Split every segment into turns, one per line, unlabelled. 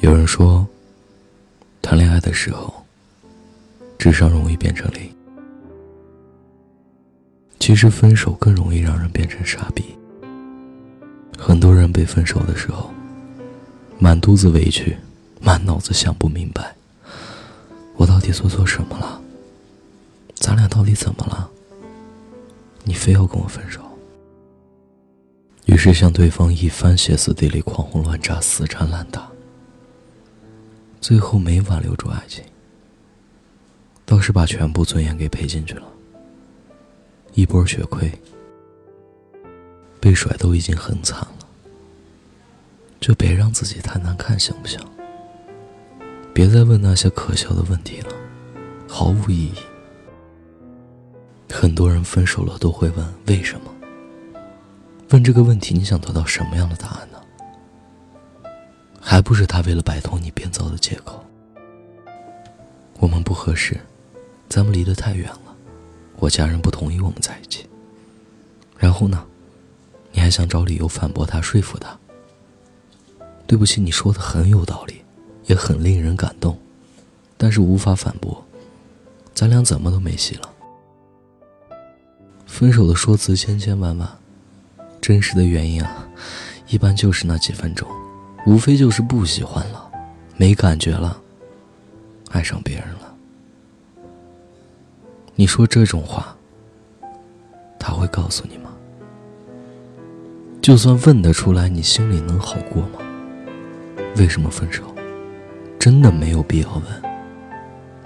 有人说，谈恋爱的时候，智商容易变成零。其实分手更容易让人变成傻逼。很多人被分手的时候，满肚子委屈，满脑子想不明白，我到底做错什么了？咱俩到底怎么了？你非要跟我分手？于是向对方一番歇斯底里、狂轰乱炸、死缠烂打，最后没挽留住爱情，倒是把全部尊严给赔进去了。一波血亏，被甩都已经很惨了，就别让自己太难看，行不行？别再问那些可笑的问题了，毫无意义。很多人分手了都会问为什么？问这个问题，你想得到什么样的答案呢？还不是他为了摆脱你编造的借口。我们不合适，咱们离得太远了。我家人不同意我们在一起。然后呢？你还想找理由反驳他、说服他？对不起，你说的很有道理，也很令人感动，但是无法反驳。咱俩怎么都没戏了。分手的说辞千千万万，真实的原因啊，一般就是那几分钟，无非就是不喜欢了，没感觉了，爱上别人了。你说这种话，他会告诉你吗？就算问得出来，你心里能好过吗？为什么分手？真的没有必要问。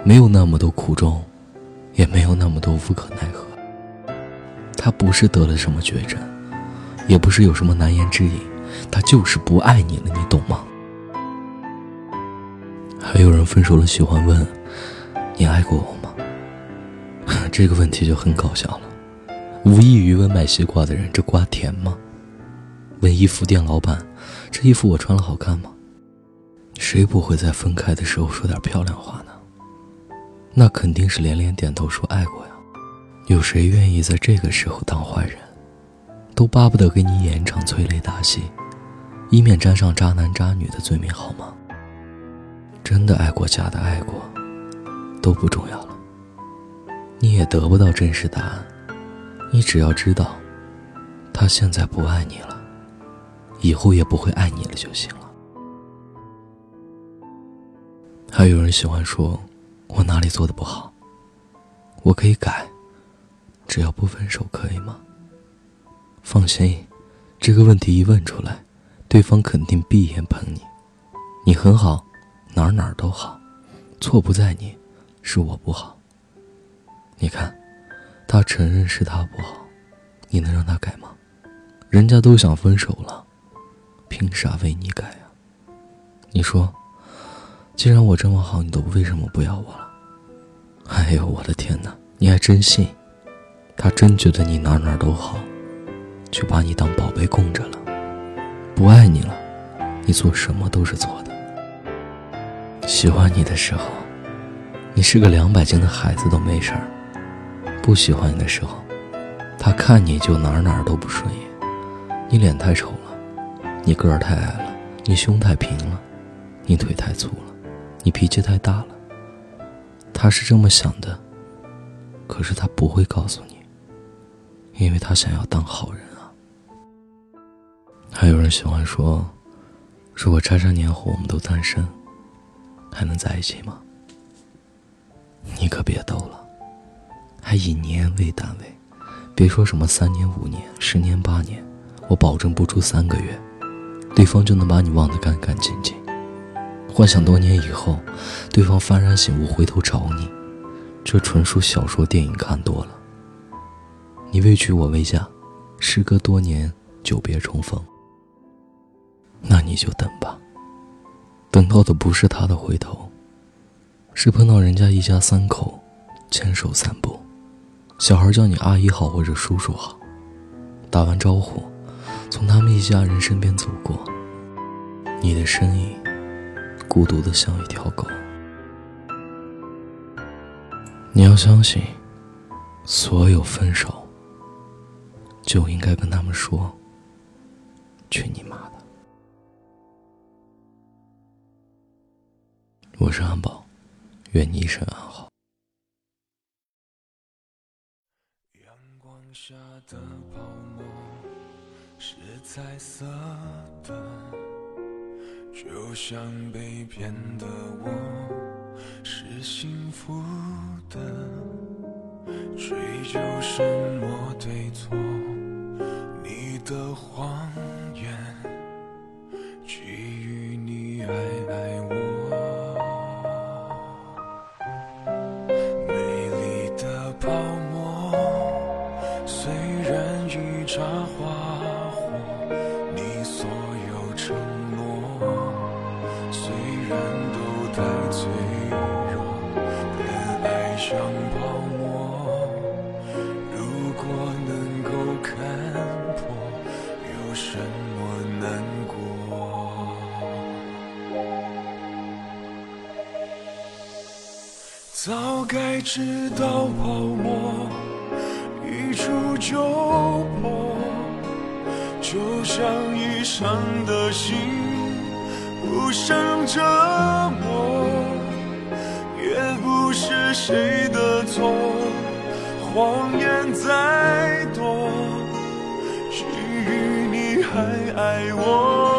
没有那么多苦衷，也没有那么多无可奈何。他不是得了什么绝症，也不是有什么难言之隐，他就是不爱你了，你懂吗？还有人分手了喜欢问：“你爱过我吗？” 这个问题就很搞笑了，无异于问卖西瓜的人：“这瓜甜吗？”问衣服店老板：“这衣服我穿了好看吗？”谁不会在分开的时候说点漂亮话呢？那肯定是连连点头说爱过呀。有谁愿意在这个时候当坏人？都巴不得给你演一场催泪大戏，以免沾上渣男渣女的罪名，好吗？真的爱过，假的爱过，都不重要了。你也得不到真实答案，你只要知道，他现在不爱你了，以后也不会爱你了就行了。还有人喜欢说，我哪里做的不好，我可以改，只要不分手，可以吗？放心，这个问题一问出来，对方肯定闭眼捧你。你很好，哪哪都好，错不在你，是我不好。你看，他承认是他不好，你能让他改吗？人家都想分手了，凭啥为你改呀？你说，既然我这么好，你都为什么不要我了？哎呦，我的天哪！你还真信？他真觉得你哪哪都好，就把你当宝贝供着了，不爱你了，你做什么都是错的。喜欢你的时候，你是个两百斤的孩子都没事儿。不喜欢你的时候，他看你就哪哪都不顺眼。你脸太丑了，你个儿太矮了，你胸太平了，你腿太粗了，你脾气太大了。他是这么想的，可是他不会告诉你，因为他想要当好人。还有人喜欢说，如果渣渣年后我们都单身，还能在一起吗？你可别逗了。还以年为单位，别说什么三年、五年、十年、八年，我保证不出三个月，对方就能把你忘得干干净净。幻想多年以后，对方幡然醒悟，回头找你，这纯属小说、电影看多了。你未娶我未嫁，时隔多年久别重逢，那你就等吧。等到的不是他的回头，是碰到人家一家三口牵手散步。小孩叫你阿姨好或者叔叔好，打完招呼，从他们一家人身边走过，你的身影孤独的像一条狗。你要相信，所有分手就应该跟他们说：“去你妈的！”我是安保，愿你一生安好。
阳光下的泡沫是彩色的，就像被骗的我是幸福的，追究什么对错？你的谎早该知道泡沫一触就破，就像已伤的心不胜折磨，也不是谁的错，谎言再多，基于你还爱我。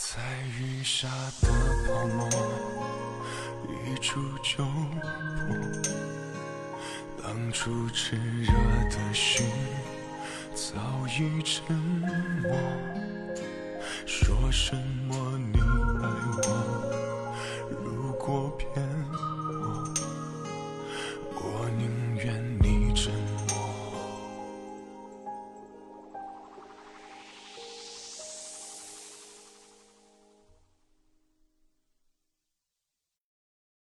在雨下的泡沫，一触就破。当初炽热的心，早已沉默。说什么你爱？